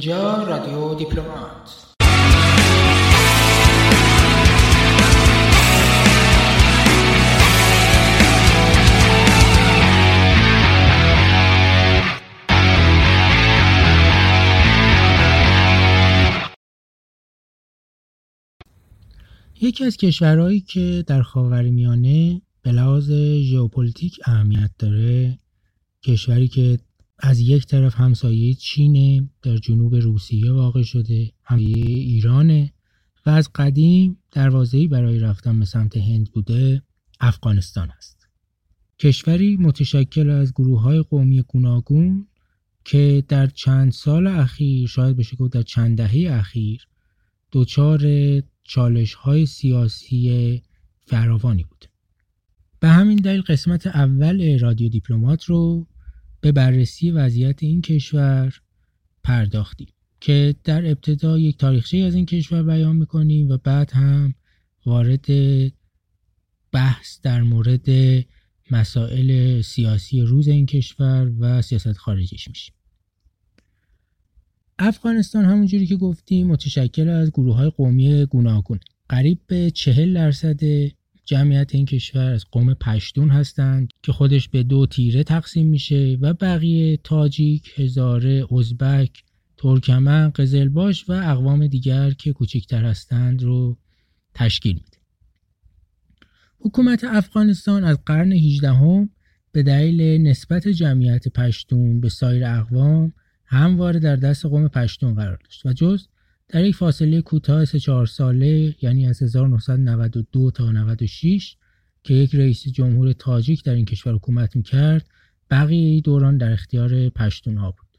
اینجا رادیو دیپلمات. یکی از کشورهایی که در خاورمیانه به لحاظ ژئوپلیتیک اهمیت داره کشوری که از یک طرف همسایه چینه در جنوب روسیه واقع شده همسایه ایرانه و از قدیم دروازه‌ای برای رفتن به سمت هند بوده افغانستان است. کشوری متشکل از گروه های قومی گوناگون که در چند سال اخیر شاید بشه گفت در چند دهه اخیر دچار چالش های سیاسی فراوانی بود. به همین دلیل قسمت اول رادیو دیپلمات رو به بررسی وضعیت این کشور پرداختیم که در ابتدا یک تاریخچه از این کشور بیان می‌کنیم و بعد هم وارد بحث در مورد مسائل سیاسی روز این کشور و سیاست خارجیش میشیم افغانستان همونجوری که گفتیم متشکل از گروه های قومی گوناگون قریب به چهل درصد جمعیت این کشور از قوم پشتون هستند که خودش به دو تیره تقسیم میشه و بقیه تاجیک، هزاره، ازبک، ترکمن، قزلباش و اقوام دیگر که کوچکتر هستند رو تشکیل میده. حکومت افغانستان از قرن 18 هم به دلیل نسبت جمعیت پشتون به سایر اقوام همواره در دست قوم پشتون قرار داشت و جز در یک فاصله کوتاه سه چهار ساله یعنی از 1992 تا 96 که یک رئیس جمهور تاجیک در این کشور حکومت می‌کرد بقیه دوران در اختیار پشتون ها بود.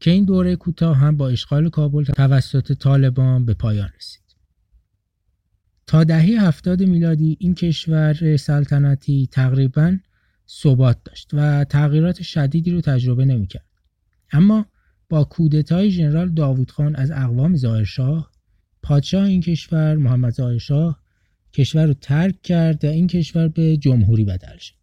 که این دوره کوتاه هم با اشغال کابل توسط طالبان به پایان رسید. تا دهه هفتاد میلادی این کشور سلطنتی تقریبا ثبات داشت و تغییرات شدیدی رو تجربه نمی‌کرد. اما با کودتای ژنرال داوود خان از اقوام ظاهرشاه پادشاه این کشور محمد ظاهرشاه کشور رو ترک کرد و این کشور به جمهوری بدل شد.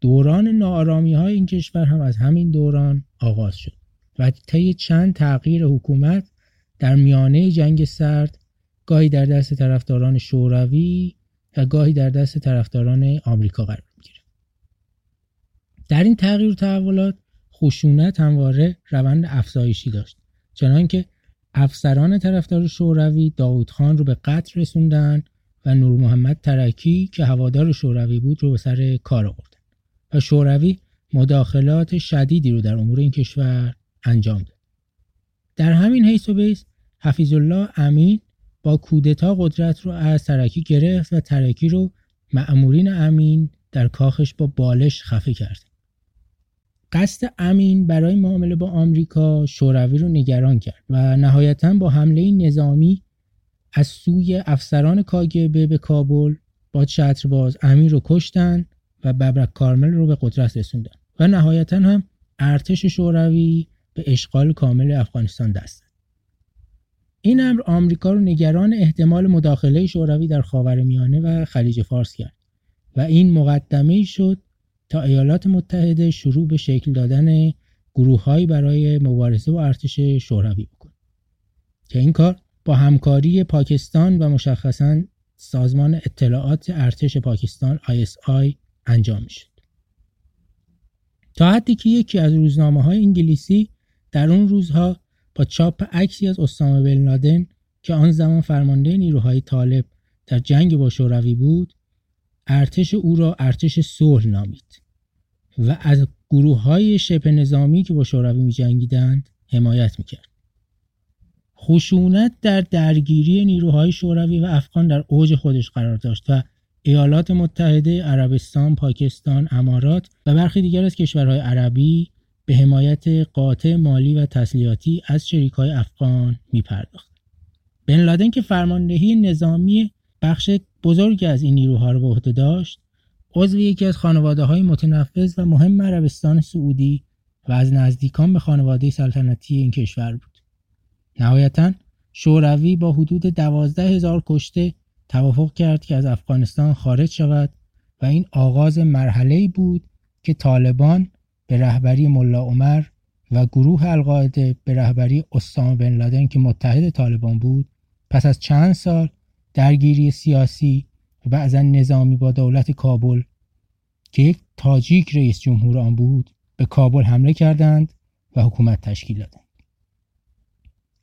دوران نارامی های این کشور هم از همین دوران آغاز شد و طی چند تغییر حکومت در میانه جنگ سرد گاهی در دست طرفداران شوروی و گاهی در دست طرفداران آمریکا قرار می‌گیره در این تغییر و تحولات خشونت همواره روند افزایشی داشت. چنانکه افسران طرفدار شوروی داود خان رو به قتل رسوندن و نور محمد ترکی که هوادار شوروی بود رو به سر کار آوردن و شوروی مداخلات شدیدی رو در امور این کشور انجام داد. در همین حیث و بیس حفیظ الله امین با کودتا قدرت رو از ترکی گرفت و ترکی رو معمورین امین در کاخش با بالش خفه کرد. قصد امین برای معامله با آمریکا شوروی رو نگران کرد و نهایتا با حمله نظامی از سوی افسران کاگبه به کابل با چترباز امین رو کشتن و ببرک کارمل رو به قدرت رسوندن و نهایتا هم ارتش شوروی به اشغال کامل افغانستان دست این امر آمریکا رو نگران احتمال مداخله شوروی در خاورمیانه و خلیج فارس کرد و این مقدمه شد تا ایالات متحده شروع به شکل دادن گروههایی برای مبارزه با ارتش شوروی بکنه که این کار با همکاری پاکستان و مشخصا سازمان اطلاعات ارتش پاکستان ISI انجام می‌شد. تا حدی که یکی از روزنامه های انگلیسی در اون روزها با چاپ عکسی از اسامه بن لادن که آن زمان فرمانده نیروهای طالب در جنگ با شوروی بود ارتش او را ارتش صلح نامید و از گروه های شبه نظامی که با شوروی می جنگیدند حمایت می کرد. خشونت در درگیری نیروهای شوروی و افغان در اوج خودش قرار داشت و ایالات متحده عربستان، پاکستان، امارات و برخی دیگر از کشورهای عربی به حمایت قاطع مالی و تسلیحاتی از های افغان می پرداخت. بن لادن که فرماندهی نظامی بخش بزرگی از این نیروها را به عهده داشت. عضو یکی از خانواده های متنفذ و مهم عربستان سعودی و از نزدیکان به خانواده سلطنتی این کشور بود. نهایتا شوروی با حدود دوازده هزار کشته توافق کرد که از افغانستان خارج شود و این آغاز مرحله بود که طالبان به رهبری ملا عمر و گروه القاعده به رهبری اسامه بن لادن که متحد طالبان بود پس از چند سال درگیری سیاسی و بعضا نظامی با دولت کابل که یک تاجیک رئیس جمهور آن بود به کابل حمله کردند و حکومت تشکیل دادند.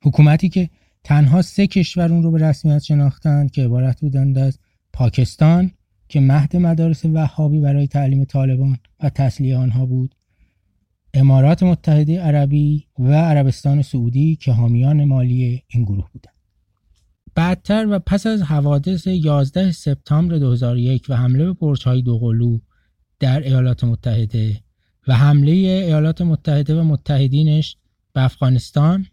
حکومتی که تنها سه کشور اون رو به رسمیت شناختند که عبارت بودند از پاکستان که مهد مدارس وهابی برای تعلیم طالبان و تسلیه آنها بود امارات متحده عربی و عربستان سعودی که حامیان مالی این گروه بودند. بعدتر و پس از حوادث 11 سپتامبر 2001 و حمله به برج‌های دوقلو در ایالات متحده و حمله ایالات متحده و متحدینش به افغانستان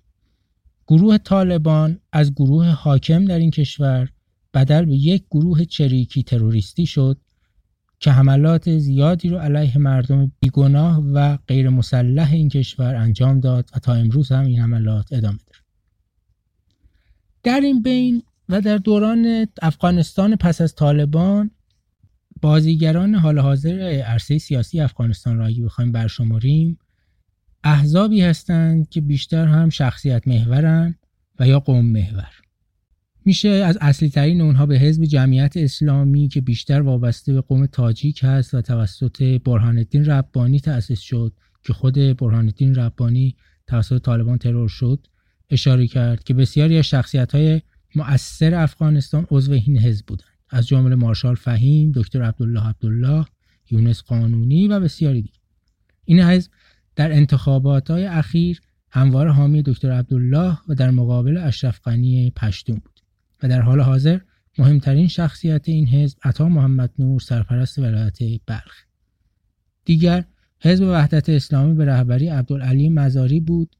گروه طالبان از گروه حاکم در این کشور بدل به یک گروه چریکی تروریستی شد که حملات زیادی رو علیه مردم بیگناه و غیر مسلح این کشور انجام داد و تا امروز هم این حملات ادامه داره در این بین و در دوران افغانستان پس از طالبان بازیگران حال حاضر عرصه سیاسی افغانستان را اگه بخوایم برشماریم احزابی هستند که بیشتر هم شخصیت محورن و یا قوم محور. میشه از اصلی ترین اونها به حزب جمعیت اسلامی که بیشتر وابسته به قوم تاجیک هست و توسط برهان الدین ربانی تأسیس شد که خود برهان الدین ربانی توسط طالبان ترور شد. اشاره کرد که بسیاری از شخصیت های مؤثر افغانستان عضو این حزب بودند. از جمله مارشال فهیم، دکتر عبدالله عبدالله، یونس قانونی و بسیاری دیگر. این حزب در انتخابات های اخیر هموار حامی دکتر عبدالله و در مقابل اشرف غنی پشتون بود و در حال حاضر مهمترین شخصیت این حزب عطا محمد نور سرپرست ولایت بلخ. دیگر حزب وحدت اسلامی به رهبری عبدالعلی مزاری بود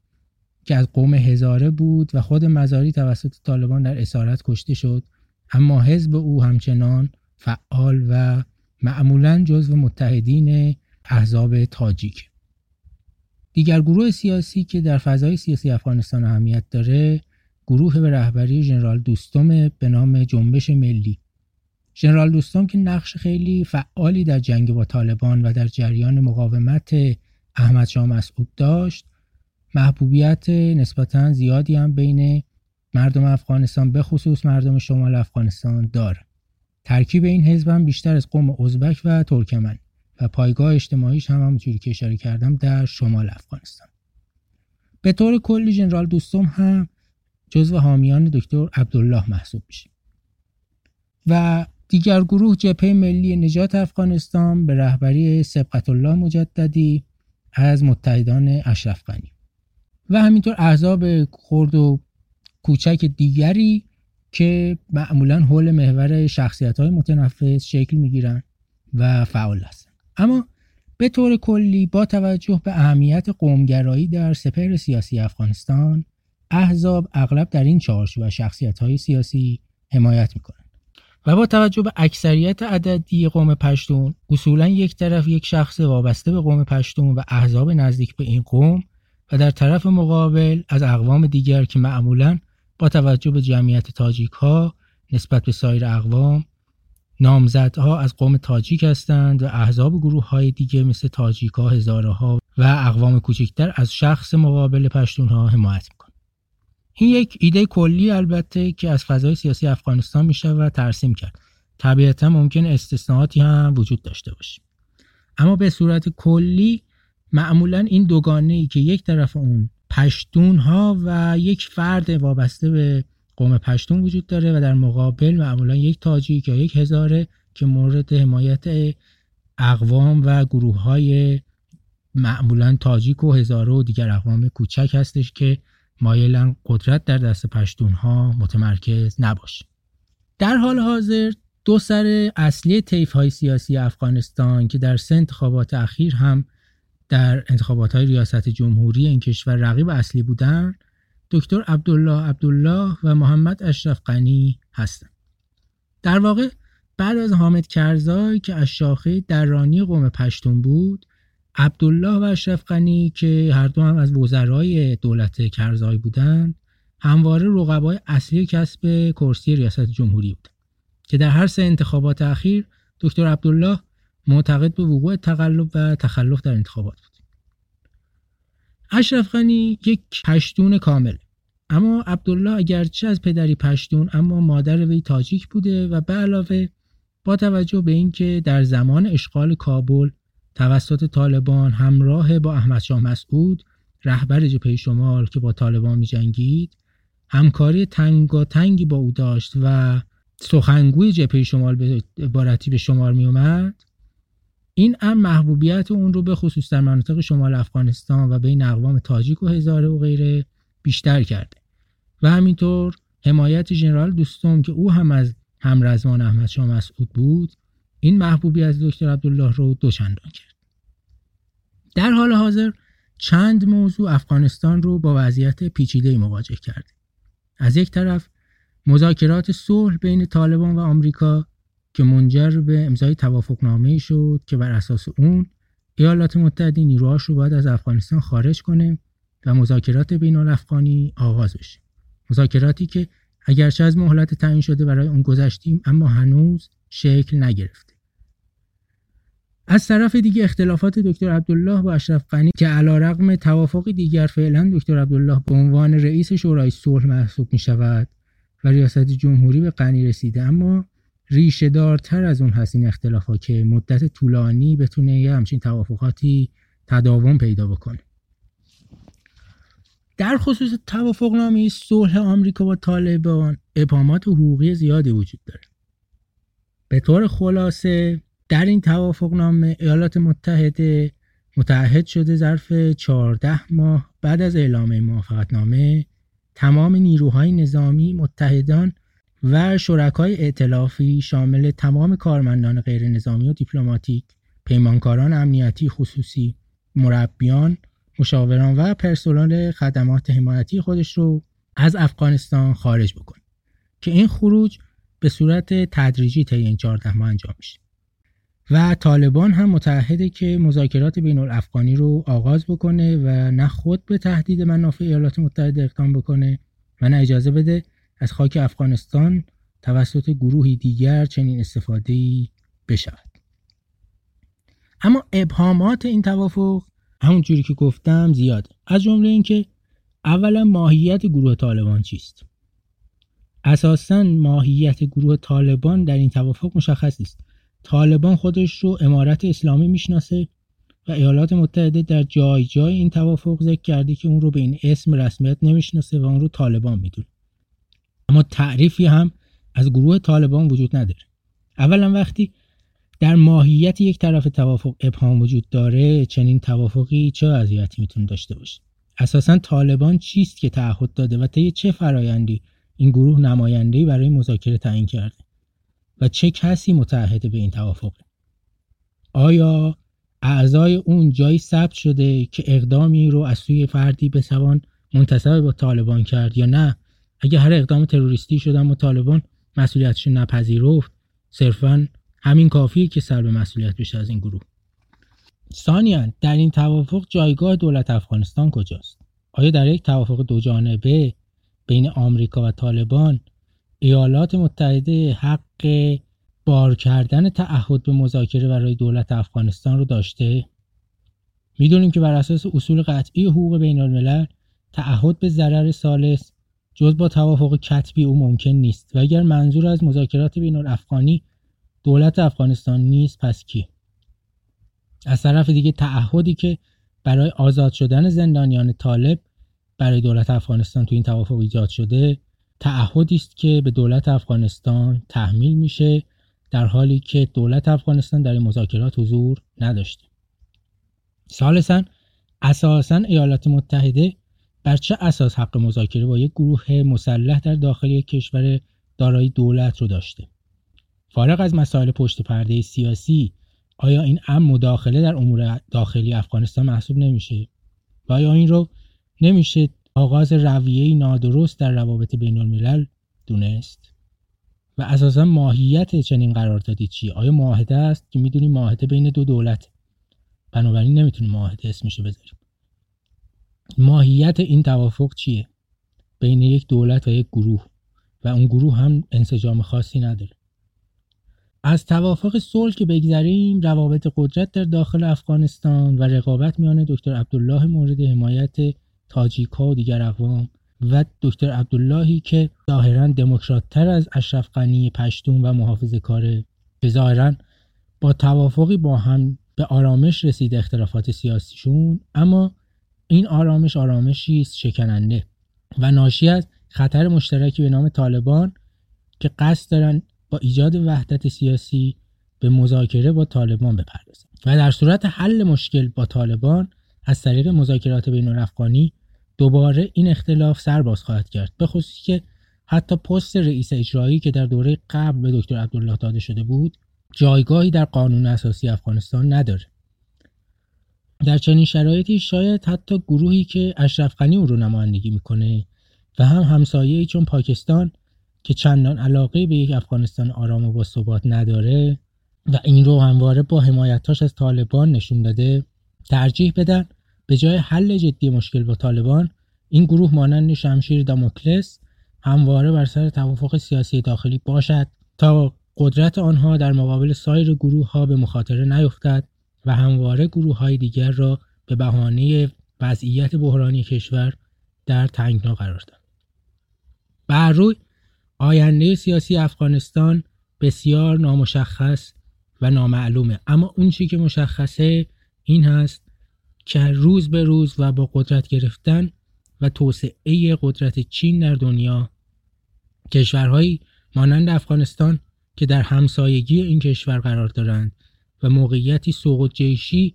که از قوم هزاره بود و خود مزاری توسط طالبان در اسارت کشته شد اما حزب او همچنان فعال و معمولا جزو متحدین احزاب تاجیک. دیگر گروه سیاسی که در فضای سیاسی افغانستان اهمیت داره گروه به رهبری ژنرال دوستم به نام جنبش ملی. ژنرال دوستم که نقش خیلی فعالی در جنگ با طالبان و در جریان مقاومت احمد شاه مسعود داشت محبوبیت نسبتا زیادی هم بین مردم افغانستان به خصوص مردم شمال افغانستان داره ترکیب این حزب هم بیشتر از قوم ازبک و ترکمن و پایگاه اجتماعیش هم همونجوری که اشاره کردم در شمال افغانستان. به طور کلی جنرال دوستم هم جزو حامیان دکتر عبدالله محسوب میشه. و دیگر گروه جبهه ملی نجات افغانستان به رهبری سبقت الله مجددی از متحدان اشرف غنی. و همینطور احزاب خرد و کوچک دیگری که معمولا حول محور شخصیت های متنفس شکل می‌گیرن و فعال هستن. اما به طور کلی با توجه به اهمیت قومگرایی در سپهر سیاسی افغانستان احزاب اغلب در این چارچوب و شخصیت های سیاسی حمایت می‌کنند. و با توجه به اکثریت عددی قوم پشتون اصولا یک طرف یک شخص وابسته به قوم پشتون و احزاب نزدیک به این قوم و در طرف مقابل از اقوام دیگر که معمولا با توجه به جمعیت تاجیک ها نسبت به سایر اقوام نامزدها از قوم تاجیک هستند و احزاب گروه های دیگه مثل تاجیک ها هزاره ها و اقوام کوچکتر از شخص مقابل پشتون ها حمایت می‌کنند. این یک ایده کلی البته که از فضای سیاسی افغانستان میشه و ترسیم کرد. طبیعتا ممکن استثناءاتی هم وجود داشته باشه. اما به صورت کلی معمولا این دوگانه ای که یک طرف اون پشتون ها و یک فرد وابسته به قوم پشتون وجود داره و در مقابل معمولا یک تاجیک یا یک هزاره که مورد حمایت اقوام و گروه های معمولا تاجیک و هزاره و دیگر اقوام کوچک هستش که مایلن قدرت در دست پشتون ها متمرکز نباشه در حال حاضر دو سر اصلی طیف های سیاسی افغانستان که در سه انتخابات اخیر هم در انتخابات های ریاست جمهوری این کشور رقیب اصلی بودن دکتر عبدالله عبدالله و محمد اشرف غنی هستند در واقع بعد از حامد کرزای که از شاخه درانی قوم پشتون بود عبدالله و اشرف غنی که هر دو هم از وزرای دولت کرزای بودند همواره رقبای اصلی کسب کرسی ریاست جمهوری بود که در هر سه انتخابات اخیر دکتر عبدالله معتقد به وقوع تقلب و تخلف در انتخابات بود. اشرف غنی یک پشتون کامل. اما عبدالله اگرچه از پدری پشتون اما مادر وی تاجیک بوده و به علاوه با توجه به اینکه در زمان اشغال کابل توسط طالبان همراه با احمد شاه مسعود رهبر جبهه شمال که با طالبان می جنگید همکاری تنگی با او داشت و سخنگوی جبهه شمال به عبارتی به شمار می اومد این ام محبوبیت اون رو به خصوص در مناطق شمال افغانستان و بین اقوام تاجیک و هزاره و غیره بیشتر کرده. و همینطور حمایت ژنرال دوستم که او هم از همرزمان احمد شاه مسعود بود این محبوبیت دکتر عبدالله رو دوچندان کرد. در حال حاضر چند موضوع افغانستان رو با وضعیت پیچیده مواجه کرده. از یک طرف مذاکرات صلح بین طالبان و آمریکا که منجر به امضای توافقنامه شد که بر اساس اون ایالات متحده نیروهاش رو باید از افغانستان خارج کنه و مذاکرات بین الافغانی آغاز بشه. مذاکراتی که اگرچه از مهلت تعیین شده برای اون گذشتیم اما هنوز شکل نگرفته. از طرف دیگه اختلافات دکتر عبدالله با اشرف غنی که علیرغم توافق دیگر فعلا دکتر عبدالله به عنوان رئیس شورای صلح محسوب می شود و ریاست جمهوری به غنی رسیده اما ریشه دارتر از اون هست این اختلافات که مدت طولانی بتونه یه همچین توافقاتی تداوم پیدا بکنه. در خصوص توافقنامه صلح آمریکا با طالبان ابهامات حقوقی زیادی وجود داره. به طور خلاصه در این توافقنامه ایالات متحده متحد شده ظرف 14 ماه بعد از اعلام موافقتنامه تمام نیروهای نظامی متحدان و شرکای ائتلافی شامل تمام کارمندان غیر نظامی و دیپلماتیک، پیمانکاران امنیتی خصوصی، مربیان، مشاوران و پرسنل خدمات حمایتی خودش رو از افغانستان خارج بکنه که این خروج به صورت تدریجی طی این 14 ماه انجام میشه. و طالبان هم متحده که مذاکرات بین الافغانی رو آغاز بکنه و نه خود به تهدید منافع ایالات متحده اقدام بکنه و نه اجازه بده از خاک افغانستان توسط گروهی دیگر چنین استفاده بشود. اما ابهامات این توافق همون جوری که گفتم زیاده. از جمله اینکه اولا ماهیت گروه طالبان چیست؟ اساسا ماهیت گروه طالبان در این توافق مشخص است طالبان خودش رو امارت اسلامی می‌شناسه و ایالات متحده در جای جای این توافق ذکر کرده که اون رو به این اسم رسمیت نمی‌شناسه و اون رو طالبان می‌دونه. اما تعریفی هم از گروه طالبان وجود نداره. اولا وقتی در ماهیت یک طرف توافق ابهام وجود داره چنین توافقی چه وضعیتی می‌تونه داشته باشه؟ اساسا طالبان چیست که تعهد داده و طی چه فرایندی این گروه نماینده‌ای برای مذاکره تعیین کرده؟ و چه کسی متحد به این توافق؟ آیا اعضای اون جایی ثبت شده که اقدامی رو از سوی فردی به سوان منتصب با طالبان کرد یا نه؟ اگه هر اقدام تروریستی شده اما طالبان مسئولیتش نپذیرفت صرفا همین کافیه که سر به مسئولیت بشه از این گروه. ثانیا در این توافق جایگاه دولت افغانستان کجاست؟ آیا در یک توافق دو جانبه بین آمریکا و طالبان ایالات متحده حق بار کردن تعهد به مذاکره برای دولت افغانستان رو داشته؟ می‌دونیم که بر اساس اصول قطعی حقوق بین الملل تعهد به ضرر سالس جز با توافق کتبی او ممکن نیست. و اگر منظور از مذاکرات بین الافغانی دولت افغانستان نیست پس کی؟ از طرف دیگه تعهدی که برای آزاد شدن زندانیان طالب برای دولت افغانستان تو این توافق ایجاد شده تعهدی است که به دولت افغانستان تحمیل میشه در حالی که دولت افغانستان در این مذاکرات حضور نداشته. ثالثا اساسا ایالات متحده بر چه اساس حق مذاکره با یک گروه مسلح در داخل یک کشور دارای دولت رو داشته؟ فارغ از مسائل پشت پرده سیاسی آیا این امر مداخله در امور داخلی افغانستان محسوب نمیشه؟ و آیا این رو نمیشه آغاز رویه نادرست در روابط بین الملل دونست؟ و اساسا ماهیت چنین قراردادی چیه؟ آیا معاهده است که می‌دونیم معاهده بین دو دولت؟ بنابراین نمی‌تونیم معاهده اسمشو بذاریم ماهیت این توافق چیه؟ بین یک دولت و یک گروه. و اون گروه هم انسجام خاصی نداره. از توافق صلح که بگذریم روابط قدرت در داخل افغانستان و رقابت میان دکتر عبدالله مورد حمایت تاجیکا و دیگر اقوام و دکتر عبداللهی که ظاهرا دموکراتتر از اشرف غنی پشتون و محافظه کاره که ظاهرا با توافقی با هم به آرامش رسید اختلافات سیاسیشون. اما این آرامش آرامشی است شکننده. و ناشی از خطر مشترکی به نام طالبان که قصد دارن با ایجاد وحدت سیاسی به مذاکره با طالبان بپردازند و در صورت حل مشکل با طالبان از طریق مذاکرات بین الافغانی دوباره این اختلاف سر باز خواهد کرد. به خصوص که حتی پست رئیس اجرایی که در دوره قبل به دکتر عبدالله داده شده بود جایگاهی در قانون اساسی افغانستان نداره. در چنین شرایطی شاید حتی گروهی که اشرف غنی او رو نمایندگی می‌کنه و هم همسایه چون پاکستان که چندان علاقه به یک افغانستان آرام و با ثبات نداره و این رو همواره با حمایتاش از طالبان نشون داده ترجیح بدن به جای حل جدی مشکل با طالبان این گروه مانند شمشیر داموکلس همواره بر سر توافق سیاسی داخلی باشد تا قدرت آنها در مقابل سایر گروه ها به مخاطره نیفتد. و همواره گروه های دیگر را به بهانه وضعیت بحرانی کشور در تنگنا قرار داد. بر روی آینده سیاسی افغانستان بسیار نامشخص و نامعلومه اما اون چی که مشخصه این هست که روز به روز و با قدرت گرفتن و توسعه قدرت چین در دنیا کشورهایی مانند افغانستان که در همسایگی این کشور قرار دارند و موقعیتی سوق جیشی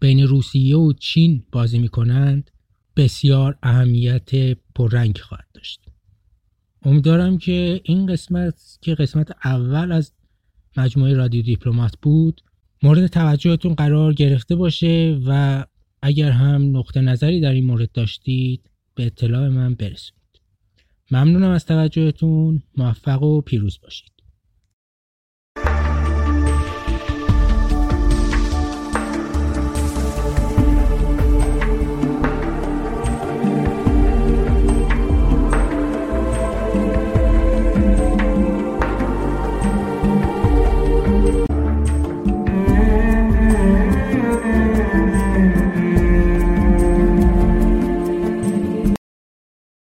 بین روسیه و چین بازی می کنند بسیار اهمیت پررنگ خواهد داشت. امیدوارم که این قسمت که قسمت اول از مجموعه رادیو دیپلمات بود مورد توجهتون قرار گرفته باشه و اگر هم نقطه نظری در این مورد داشتید به اطلاع من برسونید. ممنونم از توجهتون. موفق و پیروز باشید.